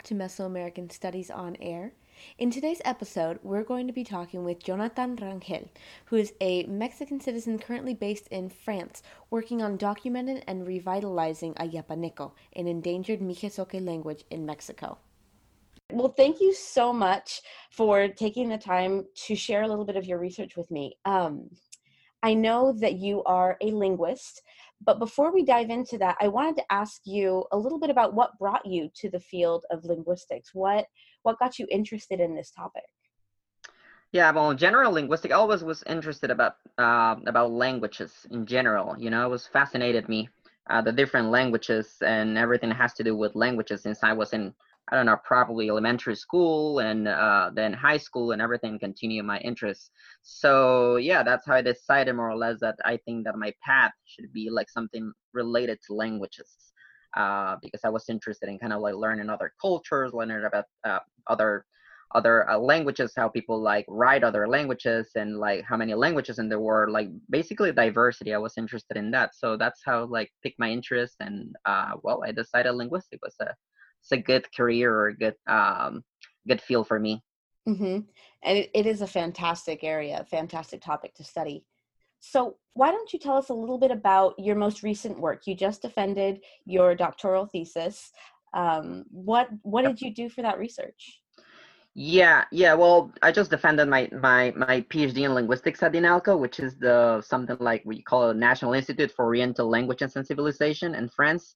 back to Mesoamerican Studies on Air. In today's episode, we're going to be talking with Jonathan Rangel, who is a Mexican citizen currently based in France, working on documenting and revitalizing Ayapaneco, an endangered Mixe-Zoque language in Mexico. Well, thank you so much for taking the time to share a little bit of your research with me. Um, I know that you are a linguist, but before we dive into that, I wanted to ask you a little bit about what brought you to the field of linguistics. What what got you interested in this topic? Yeah, well, general linguistic, I always was interested about uh, about languages in general. You know, it was fascinated me uh, the different languages and everything has to do with languages since I was in I don't know, probably elementary school and uh, then high school and everything continue my interests. So yeah, that's how I decided more or less that I think that my path should be like something related to languages. Uh, because I was interested in kind of like learning other cultures, learning about uh, other other uh, languages, how people like write other languages, and like how many languages in the world. Like basically diversity. I was interested in that, so that's how like picked my interest, and uh, well, I decided linguistic was a it's a good career or a good um, good field for me. Mm-hmm. And it, it is a fantastic area, fantastic topic to study. So, why don't you tell us a little bit about your most recent work? You just defended your doctoral thesis. Um, what what did you do for that research? Yeah, yeah. Well, I just defended my my my PhD in linguistics at INALCO, which is the something like we call a National Institute for Oriental Language and Civilization in France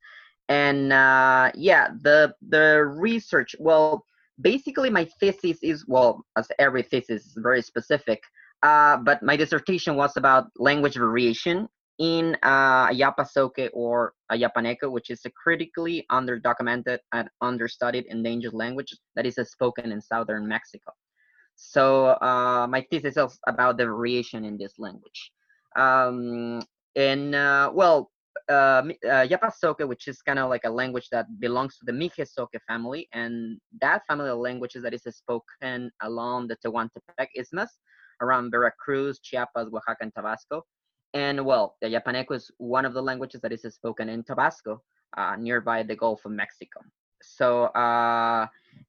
and uh, yeah the the research well basically my thesis is well as every thesis is very specific uh, but my dissertation was about language variation in uh, or Ayapaneco, which is a critically underdocumented and understudied endangered language that is spoken in southern Mexico. So uh, my thesis is about the variation in this language. Um, and uh, well, uh, uh, Yapasoque, which is kind of like a language that belongs to the Mixe-Zoque family, and that family of languages that is spoken along the Tehuantepec Isthmus, around Veracruz, Chiapas, Oaxaca, and Tabasco. And well, the Yapaneco is one of the languages that is spoken in Tabasco, uh, nearby the Gulf of Mexico. So, uh,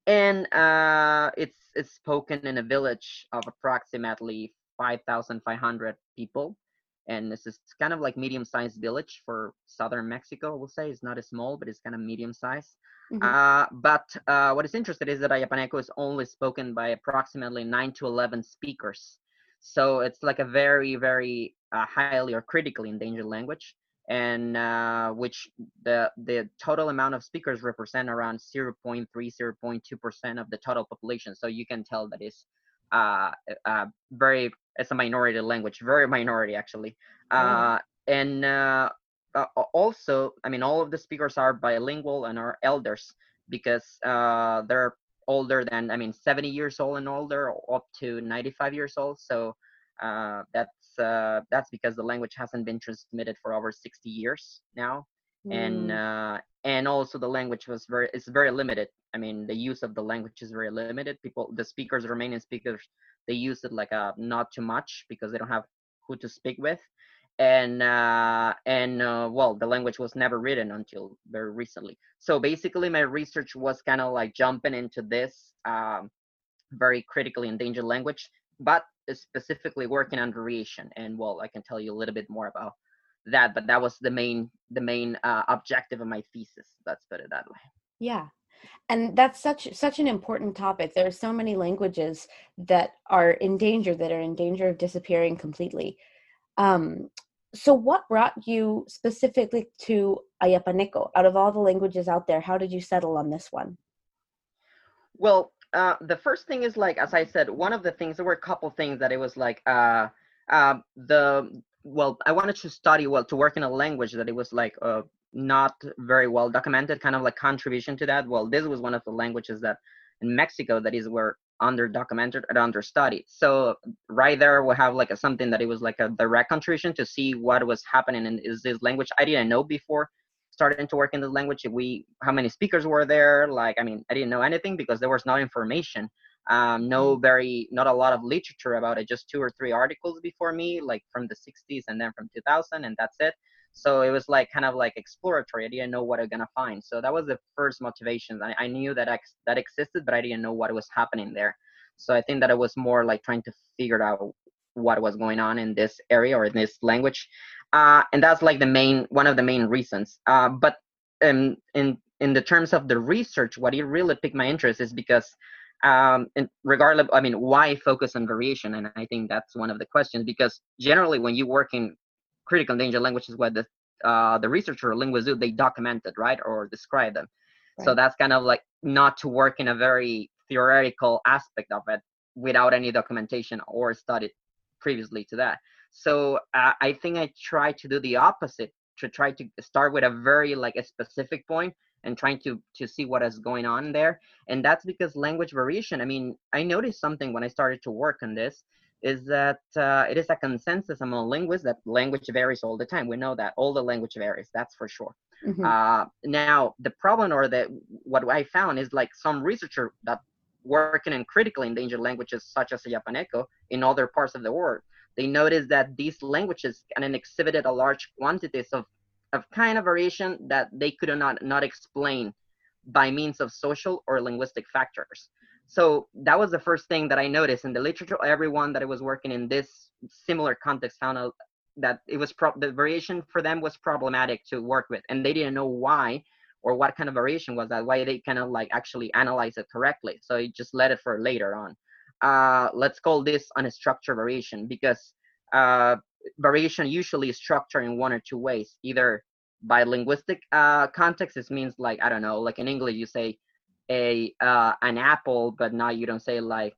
and uh, it's it's spoken in a village of approximately 5,500 people and this is kind of like medium-sized village for southern Mexico. We'll say it's not as small, but it's kind of medium-sized. Mm-hmm. Uh, but uh, what is interesting is that Ayapaneco is only spoken by approximately nine to eleven speakers, so it's like a very, very uh, highly or critically endangered language, and uh, which the the total amount of speakers represent around 0.3, 0.2 percent of the total population. So you can tell that it's uh, uh, very it's a minority language, very minority actually. Uh, and uh, uh, also, I mean, all of the speakers are bilingual and are elders because uh, they're older than, I mean, 70 years old and older, up to 95 years old. So uh, that's uh, that's because the language hasn't been transmitted for over 60 years now, mm. and uh, and also the language was very it's very limited. I mean, the use of the language is very limited. People, the speakers, remaining speakers, they use it like a not too much because they don't have who to speak with and uh, and uh, well the language was never written until very recently so basically my research was kind of like jumping into this um, very critically endangered language but specifically working on variation and well i can tell you a little bit more about that but that was the main the main uh, objective of my thesis let's put it that way. Yeah. And that's such such an important topic. There are so many languages that are in danger that are in danger of disappearing completely. Um, so what brought you specifically to ayapaneco? Out of all the languages out there how did you settle on this one? Well uh, the first thing is like as i said one of the things there were a couple things that it was like uh, uh, the well i wanted to study well to work in a language that it was like uh, not very well documented kind of like contribution to that. Well this was one of the languages that in mexico that is were under documented and under studied. So right there we have like a, something that it was like a direct contribution to see what was happening in is this language. I didn't know before starting to work in the language we how many speakers were there. Like i mean i didn't know anything because there was no information um, no mm. very not a lot of literature about it just two or three articles before me like from the 60s and then from 2000 and that's it. So it was like kind of like exploratory. I didn't know what i'm gonna find. So that was the first motivation. I, I knew that ex- that existed but i didn't know what was happening there. So i think that it was more like trying to figure out what was going on in this area or in this language. Uh, and that's like the main one of the main reasons. Uh, but um, in in the terms of the research what it really piqued my interest is because um, and regardless i mean why focus on variation? And i think that's one of the questions because generally when you work in critical endangered languages what the uh, the researcher or linguists do they document it right or describe them. Right. so that's kind of like not to work in a very theoretical aspect of it without any documentation or study previously to that. So uh, i think i try to do the opposite to try to start with a very like a specific point and trying to to see what is going on there. And that's because language variation i mean i noticed something when i started to work on this is that uh, it is a consensus among linguists that language varies all the time. We know that all the language varies that's for sure. Mm-hmm. uh, now the problem or the what i found is like some researcher that working in critically endangered languages such as the Yapaneco in other parts of the world they noticed that these languages kind of exhibited a large quantities of of kind of variation that they could not not explain by means of social or linguistic factors. So that was the first thing that I noticed in the literature. Everyone that I was working in this similar context found out that it was pro- the variation for them was problematic to work with, and they didn't know why or what kind of variation was that. Why they of like actually analyze it correctly. So it just let it for later on. Uh, let's call this unstructured variation because uh, variation usually is structured in one or two ways. Either by linguistic uh, context, this means like I don't know, like in English you say a uh, an apple, but now you don't say like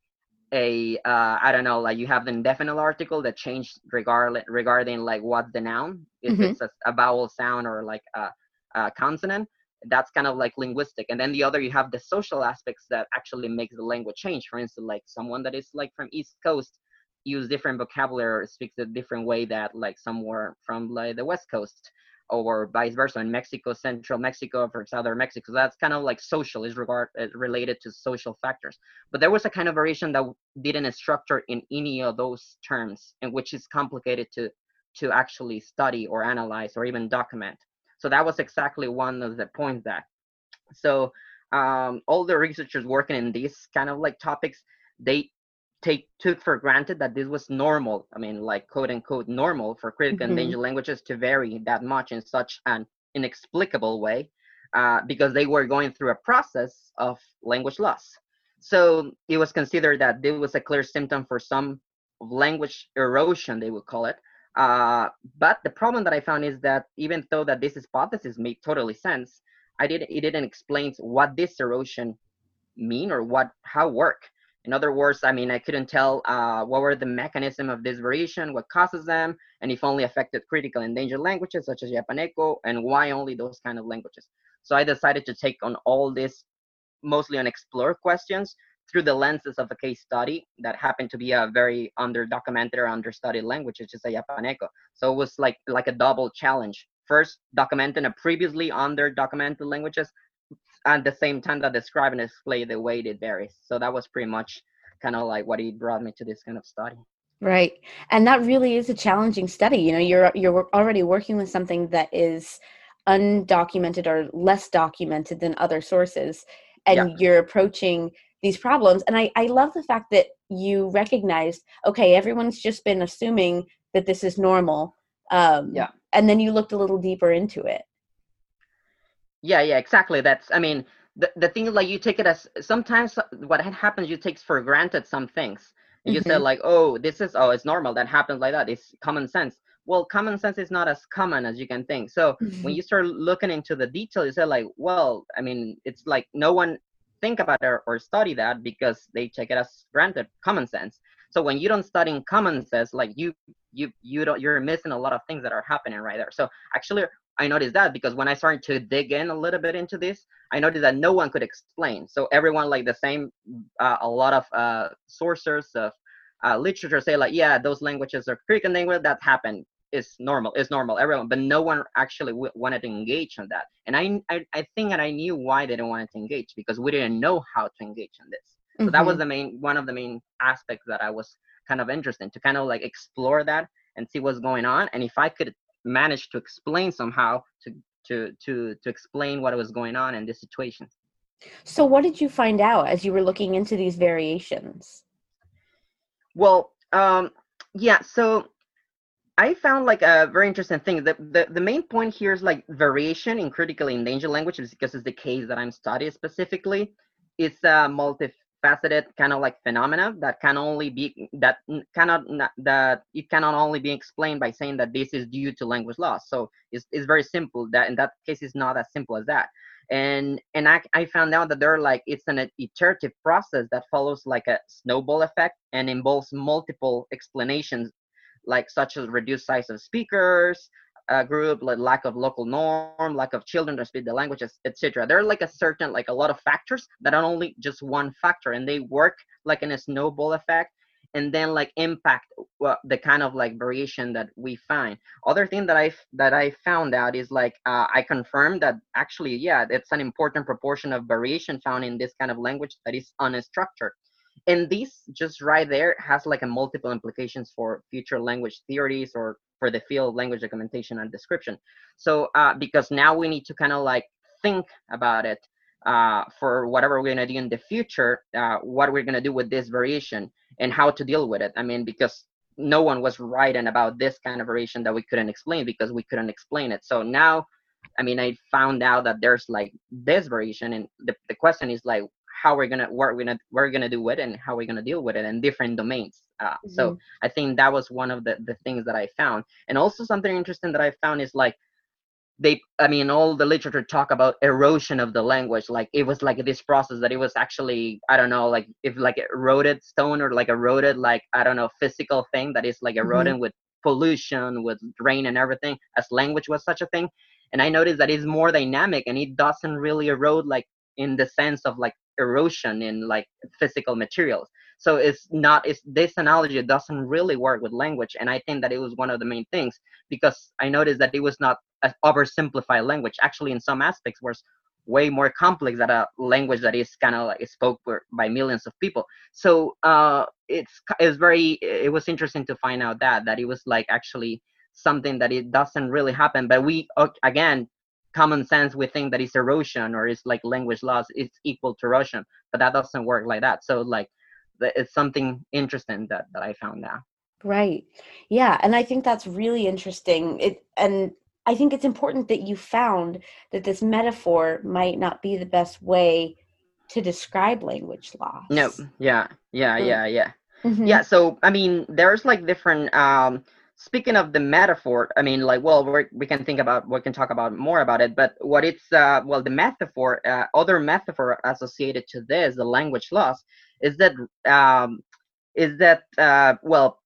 a uh, I don't know, like you have the indefinite article that changed regarding regarding like what's the noun, if mm-hmm. it's a, a, vowel sound or like a, a consonant. That's kind of like linguistic, and then the other you have the social aspects that actually makes the language change. For instance, like someone that is like from East Coast use different vocabulary or speaks a different way that like somewhere from like the west coast or vice versa in mexico central mexico for southern mexico. So that's kind of like social is regard uh, related to social factors. But there was a kind of variation that didn't structure in any of those terms and which is complicated to to actually study or analyze or even document. So that was exactly one of the points that so um, all the researchers working in these kind of like topics they take took for granted that this was normal. I mean, like quote unquote normal for critical mm-hmm. endangered languages to vary that much in such an inexplicable way, uh, because they were going through a process of language loss. So it was considered that this was a clear symptom for some language erosion, they would call it. Uh, but the problem that I found is that even though that this hypothesis made totally sense, I did it didn't explain what this erosion mean or what how work. In other words, I mean, I couldn't tell uh, what were the mechanism of this variation, what causes them, and if only affected critical endangered languages such as Yapaneco, and why only those kind of languages. So I decided to take on all this, mostly unexplored questions, through the lenses of a case study that happened to be a very under-documented or understudied language, which is Ayapaneco. So it was like like a double challenge. First, documenting a previously under-documented languages, at the same time that describe and display the way it varies. So that was pretty much kind of like what he brought me to this kind of study. Right. And that really is a challenging study. You know, you're you're already working with something that is undocumented or less documented than other sources and yeah. you're approaching these problems and I, I love the fact that you recognized okay everyone's just been assuming that this is normal um, yeah and then you looked a little deeper into it yeah, yeah, exactly. That's I mean, the the thing is like you take it as sometimes what happens you take for granted some things. And you mm-hmm. say like, oh, this is oh, it's normal. That happens like that. It's common sense. Well, common sense is not as common as you can think. So mm-hmm. when you start looking into the detail, you say like, well, I mean, it's like no one think about it or study that because they take it as granted common sense. So when you don't study in common sense, like you you you don't you're missing a lot of things that are happening right there. So actually I noticed that because when I started to dig in a little bit into this, I noticed that no one could explain. So everyone, like the same, uh, a lot of uh, sources of uh, literature say like, yeah, those languages are Greek and language that happened. Is normal. Is normal. Everyone, but no one actually w- wanted to engage on that. And I, I, I think that I knew why they didn't want to engage because we didn't know how to engage in this. So mm-hmm. that was mm-hmm. the main, one of the main aspects that I was kind of interested in to kind of like explore that and see what's going on. And if I could managed to explain somehow to to to to explain what was going on in this situation. So, what did you find out as you were looking into these variations? Well, um, yeah. So I found like a very interesting thing. The, the the main point here is like variation in critically endangered languages because it's the case that I'm studying specifically. It's a multifaceted kind of like phenomena that can only be that cannot that it cannot only be explained by saying that this is due to language loss. So it's it's very simple. That in that case, it's not as simple as that. And and I I found out that there are like it's an iterative process that follows like a snowball effect and involves multiple explanations like such as reduced size of speakers uh, group, like lack of local norm, lack of children to speak the languages, etc. There are like a certain, like a lot of factors that are only just one factor, and they work like in a snowball effect, and then like impact well, the kind of like variation that we find. Other thing that I that I found out is like uh, I confirmed that actually, yeah, it's an important proportion of variation found in this kind of language that is unstructured and this just right there has like a multiple implications for future language theories or for the field language documentation and description. So uh, because now we need to kind of like think about it uh, for whatever we're to do in the future uh, what we're to do with this variation and how to deal with it. I mean because no one was writing about this kind of variation that we couldn't explain because we couldn't explain it. So now i mean i found out that there's like this variation and the, the question is like how we're gonna what we're gonna we're gonna do with it and how we're gonna deal with it in different domains. Uh, mm-hmm. So I think that was one of the the things that I found, and also something interesting that I found is like they i mean all the literature talk about erosion of the language like it was like this process that it was actually i don't know like if like eroded stone or like eroded like i don't know physical thing that is like eroding mm-hmm. with pollution with rain and everything as language was such a thing and i noticed that it's more dynamic and it doesn't really erode like in the sense of like erosion in like physical materials. So it's not it's this analogy doesn't really work with language and i think that it was one of the main things because i noticed that it was not an oversimplified language. Actually in some aspects was way more complex than a language that is kind of like spoke by millions of people. So uh it's it's very it was interesting to find out that that it was like actually something that it doesn't really happen but we again common sense we think that it's erosion or it's like language loss it's equal to erosion but that doesn't work like that. So like it's something interesting that that i found out. Right. Yeah and i think that's really interesting. It and i think it's important that you found that this metaphor might not be the best way to describe language loss. No yeah yeah yeah yeah. Mm-hmm. yeah so i mean there's like different um speaking of the metaphor i mean like well we we can think about we can talk about more about it but what it's uh, well the metaphor uh, other metaphor associated to this the language loss is that um, is that uh, well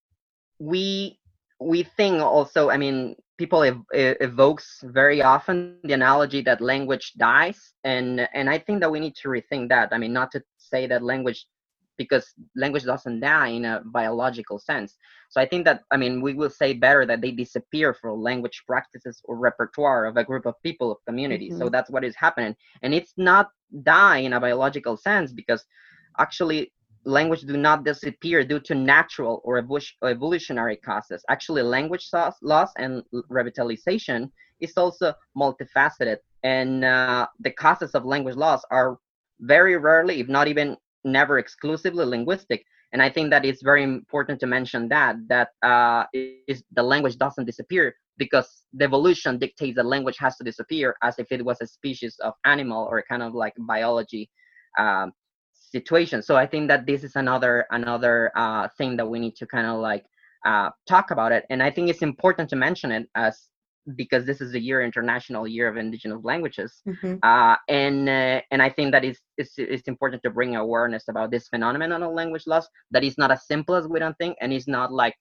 we we think also i mean people ev- evokes very often the analogy that language dies and and i think that we need to rethink that. I mean not to say that language because language doesn't die in a biological sense. So I think that I mean we will say better that they disappear from language practices or repertoire of a group of people of community. Mm-hmm. So that's what is happening, and it's not die in a biological sense because actually language do not disappear due to natural or evolutionary causes. Actually, language loss and revitalization is also multifaceted, and uh, the causes of language loss are very rarely, if not even never exclusively linguistic. And i think that it's very important to mention that that uh, is the language doesn't disappear because the evolution dictates that language has to disappear as if it was a species of animal or a kind of like biology um, situation. So i think that this is another another uh, thing that we need to kind of like uh, talk about it. And i think it's important to mention it as because this is the year international year of indigenous languages. Mm-hmm. uh, and uh, and i think that it's, it's it's important to bring awareness about this phenomenon of language loss that is not as simple as we don't think and it's not like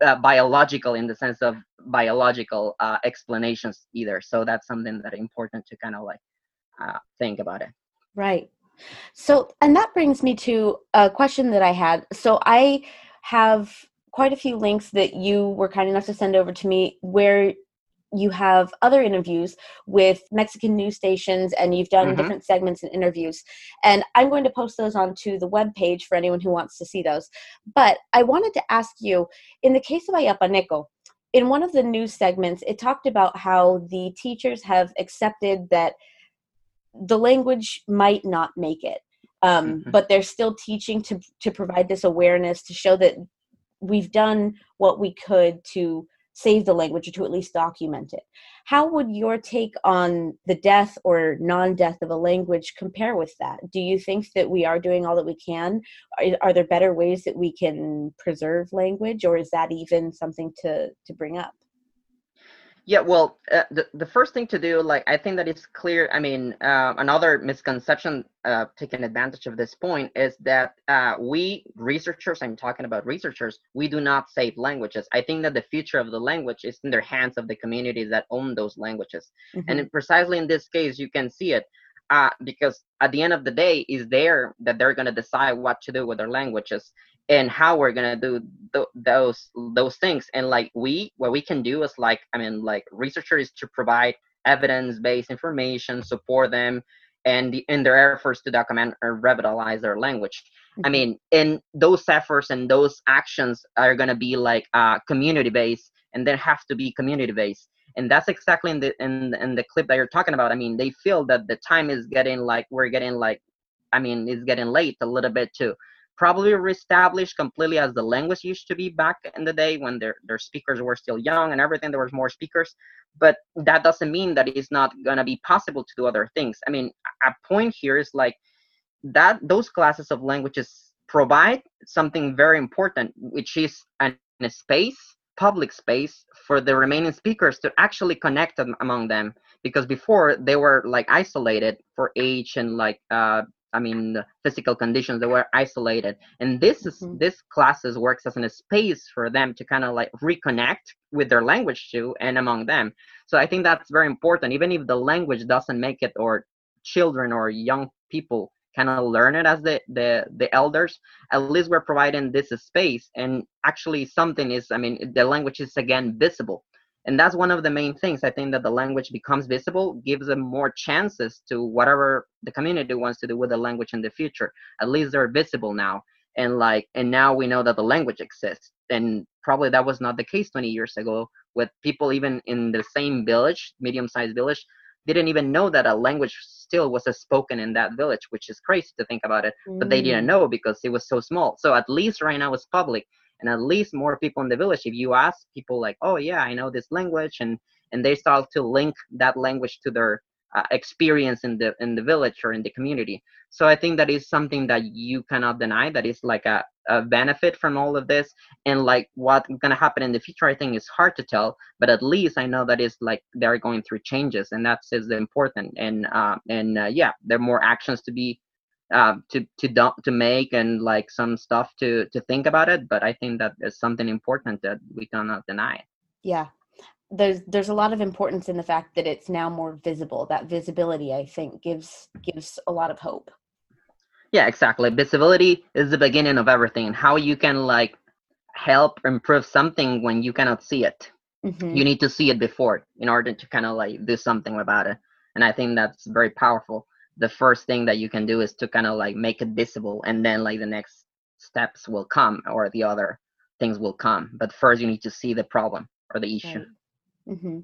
uh, biological in the sense of biological uh, explanations either. So that's something that important to kind of like uh, think about it. Right. So and that brings me to a question that i had. So i have quite a few links that you were kind enough to send over to me where you have other interviews with Mexican news stations and you've done mm-hmm. different segments and interviews. And I'm going to post those onto the web page for anyone who wants to see those. But I wanted to ask you in the case of Ayapaneco, in one of the news segments, it talked about how the teachers have accepted that the language might not make it. Um, mm-hmm. But they're still teaching to to provide this awareness to show that we've done what we could to save the language or to at least document it. How would your take on the death or non death of a language compare with that? Do you think that we are doing all that we can? Are, are, there better ways that we can preserve language, or is that even something to, to bring up? Yeah, well, uh, the the first thing to do, like I think that it's clear. I mean, uh, another misconception uh, taking advantage of this point is that uh, we researchers, I'm talking about researchers, we do not save languages. I think that the future of the language is in the hands of the communities that own those languages, mm-hmm. and precisely in this case, you can see it uh, because at the end of the day, is there that they're going to decide what to do with their languages and how we're gonna do th- those those things. And like we what we can do is like i mean like researchers to provide evidence-based information support them and the, in their efforts to document or revitalize their language. Mm-hmm. i mean and those efforts and those actions are going to be like uh, community based and they have to be community based and that's exactly in the in, in the clip that you're talking about. I mean they feel that the time is getting like we're getting like i mean it's getting late a little bit too. Probably reestablished completely as the language used to be back in the day when their, their speakers were still young and everything there was more speakers. But that doesn't mean that it's not going to be possible to do other things. I mean a point here is like that those classes of languages provide something very important which is an, a space public space for the remaining speakers to actually connect among them because before they were like isolated for age and like uh, I mean, physical conditions they were isolated. And this is mm-hmm. this classes works as a space for them to kind of like reconnect with their language too and among them. So I think that's very important. Even if the language doesn't make it, or children or young people kind of learn it as the the the elders, at least we're providing this space. And actually, something is. I mean, the language is again visible and that's one of the main things i think that the language becomes visible gives them more chances to whatever the community wants to do with the language in the future at least they're visible now and like and now we know that the language exists and probably that was not the case 20 years ago with people even in the same village medium-sized village didn't even know that a language still was spoken in that village which is crazy to think about it mm. but they didn't mm. know because it was so small so at least right now it's public and at least more people in the village if you ask people like oh yeah i know this language and and they start to link that language to their uh, experience in the in the village or in the community so i think that is something that you cannot deny that is like a, benefit from all of this. And like what's going to happen in the future i think is hard to tell but at least i know that is like they're going through changes and that's is important. And uh and uh, yeah there are more actions to be uh, to to dump to make and like some stuff to to think about it but i think that is something important that we cannot deny. Yeah. There's there's a lot of importance in the fact that it's now more visible. That visibility i think gives gives a lot of hope yeah exactly. Visibility is the beginning of everything. How you can like help improve something when you cannot see it. Mm-hmm. you need to see it before in order to kind of like do something about it. And i think that's very powerful. The first thing that you can do is to kind of like make it visible and then like the next steps will come or the other things will come. But first you need to see the problem or the issue. Right. mm-hmm.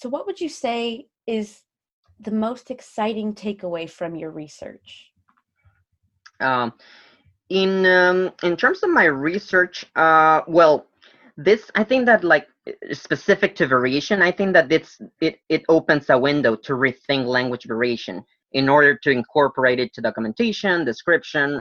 so what would you say is the most exciting takeaway from your research um, in um, in terms of my research uh, well this i think that like specific to variation i think that it's it, it opens a window to rethink language variation in order to incorporate it to documentation, description,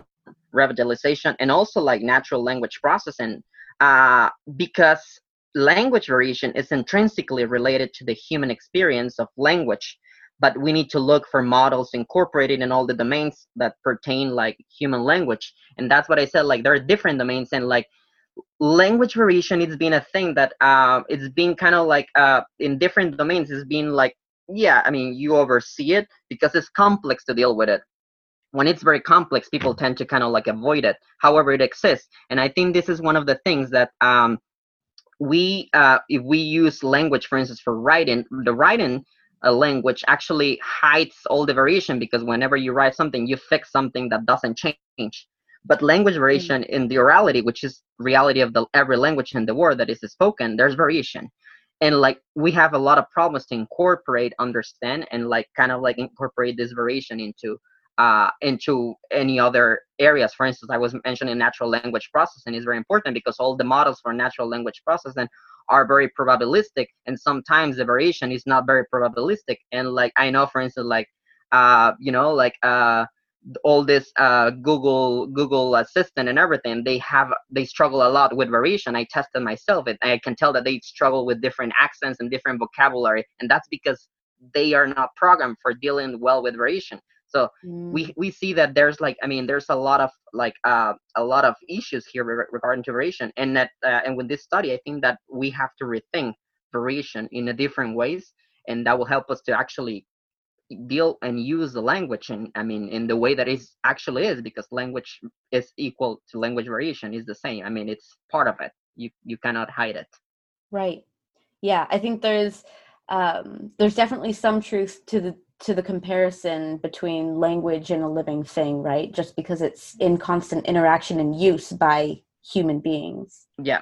revitalization, and also like natural language processing, uh, because language variation is intrinsically related to the human experience of language. But we need to look for models incorporated in all the domains that pertain like human language. And that's what I said, like there are different domains and like language variation it's been a thing that uh, it's been kind of like uh, in different domains it's been like yeah, I mean, you oversee it because it's complex to deal with it. When it's very complex, people tend to kind of like avoid it. However, it exists, and I think this is one of the things that um, we, uh, if we use language, for instance, for writing, the writing uh, language actually hides all the variation because whenever you write something, you fix something that doesn't change. but language variation mm. in the orality which is reality of the every language in the world that is spoken there's variation and like we have a lot of problems to incorporate understand and like kind of like incorporate this variation into uh, into any other areas. For instance, I was mentioning natural language processing is very important because all the models for natural language processing are very probabilistic, and sometimes the variation is not very probabilistic. And like I know, for instance, like uh, you know, like uh, all this uh, Google Google Assistant and everything, they have they struggle a lot with variation. I tested myself, and I can tell that they struggle with different accents and different vocabulary, and that's because they are not programmed for dealing well with variation so mm. we we see that there's like i mean there's a lot of like uh, a lot of issues here re- regarding to variation and that uh, and with this study i think that we have to rethink variation in a different ways. And that will help us to actually deal and use the language and i mean in the way that it actually is because language is equal to language variation is the same. I mean it's part of it. You you cannot hide it. Right. Yeah i think there's um there's definitely some truth to the to the comparison between language and a living thing, right? Just because it's in constant interaction and use by human beings. Yeah.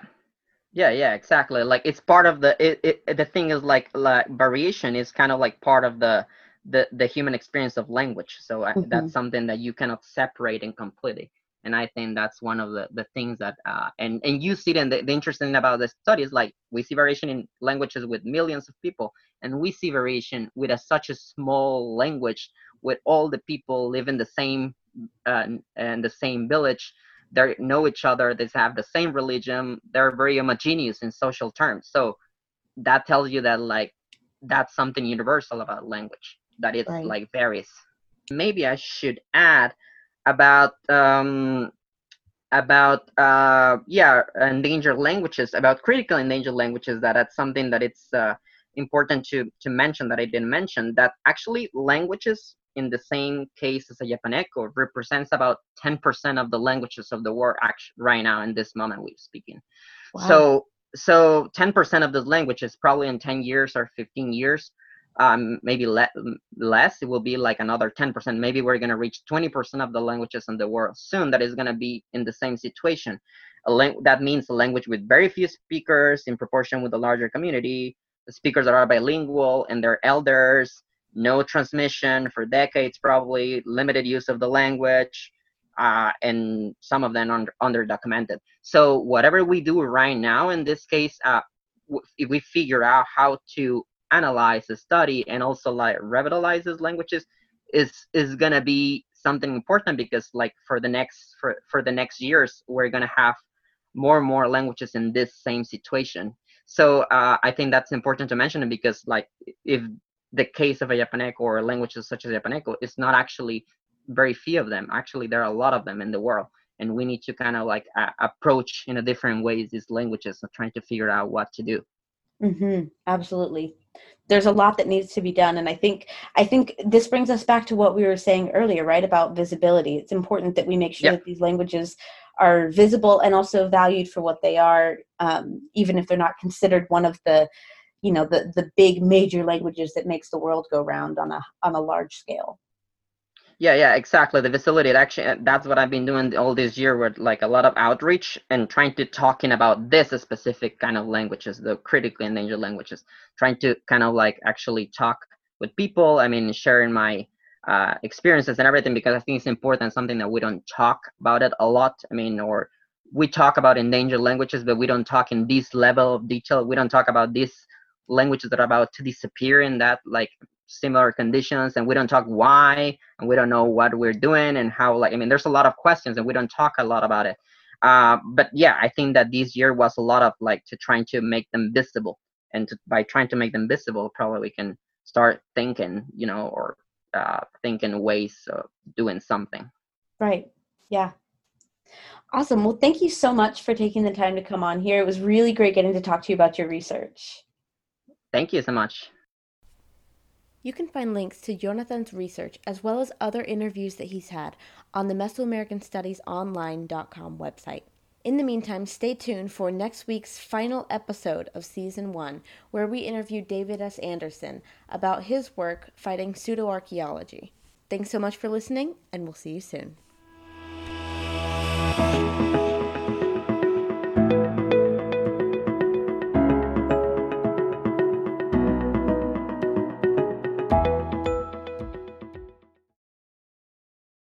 Yeah, yeah, exactly. Like it's part of the it, it the thing is like like variation is kind of like part of the the the human experience of language. So mm-hmm. that's something that you cannot separate and completely and i think that's one of the, the things that uh, and and you see it and the, the interesting thing about the study is like we see variation in languages with millions of people and we see variation with a, such a small language with all the people live in the same uh, and the same village. They know each other they have the same religion they're very homogeneous in social terms. So that tells you that like that's something universal about language that it's right. like varies. Maybe i should add about um, about uh, yeah endangered languages about critical endangered languages that that's something that it's uh, important to to mention that I didn't mention that actually languages in the same case as Ayapaneco represents about 10% of the languages of the world actually right now in this moment we're speaking. Wow. So so 10% of the languages probably in 10 years or 15 years um, maybe le- less it will be like another 10% maybe we're going to reach 20% of the languages in the world soon that is going to be in the same situation. That means a language with very few speakers in proportion with the larger community. The speakers that are bilingual and their elders no transmission for decades probably limited use of the language uh, and some of them under underdocumented. So whatever we do right now in this case uh, if we figure out how to analyze the study and also like revitalizes languages is is gonna be something important because like for the next for, for the next years we're gonna have more and more languages in this same situation. So uh, i think that's important to mention because like if the case of Ayapaneco or languages such as japaneco is not actually very few of them actually there are a lot of them in the world and we need to kind of like uh, approach in a different ways these languages and trying to figure out what to do. Mm-hmm. absolutely there's a lot that needs to be done. And i think i think this brings us back to what we were saying earlier right about visibility. It's important that we make sure that these languages are visible and also valued for what they are um, even if they're not considered one of the you know the the big major languages that makes the world go round on a on a large scale yeah, yeah, exactly. The facility, actually, uh, that's what I've been doing all this year with like a lot of outreach and trying to talking about this specific kind of languages, the critically endangered languages, trying to kind of like actually talk with people. I mean, sharing my uh, experiences and everything because I think it's important, something that we don't talk about it a lot. I mean, or we talk about endangered languages, but we don't talk in this level of detail. We don't talk about these languages that are about to disappear in that like similar conditions and we don't talk why and we don't know what we're doing and how like i mean there's a lot of questions and we don't talk a lot about it. Uh, but yeah i think that this year was a lot of like to trying to make them visible. And to, by trying to make them visible probably we can start thinking you know or uh, thinking ways of doing something. Right. Yeah. Awesome. Well thank you so much for taking the time to come on here. It was really great getting to talk to you about your research. Thank you so much you can find links to Jonathan's research as well as other interviews that he's had on the Mesoamericanstudiesonline.com website. In the meantime, stay tuned for next week's final episode of Season 1, where we interview David S. Anderson about his work fighting pseudoarchaeology. Thanks so much for listening, and we'll see you soon.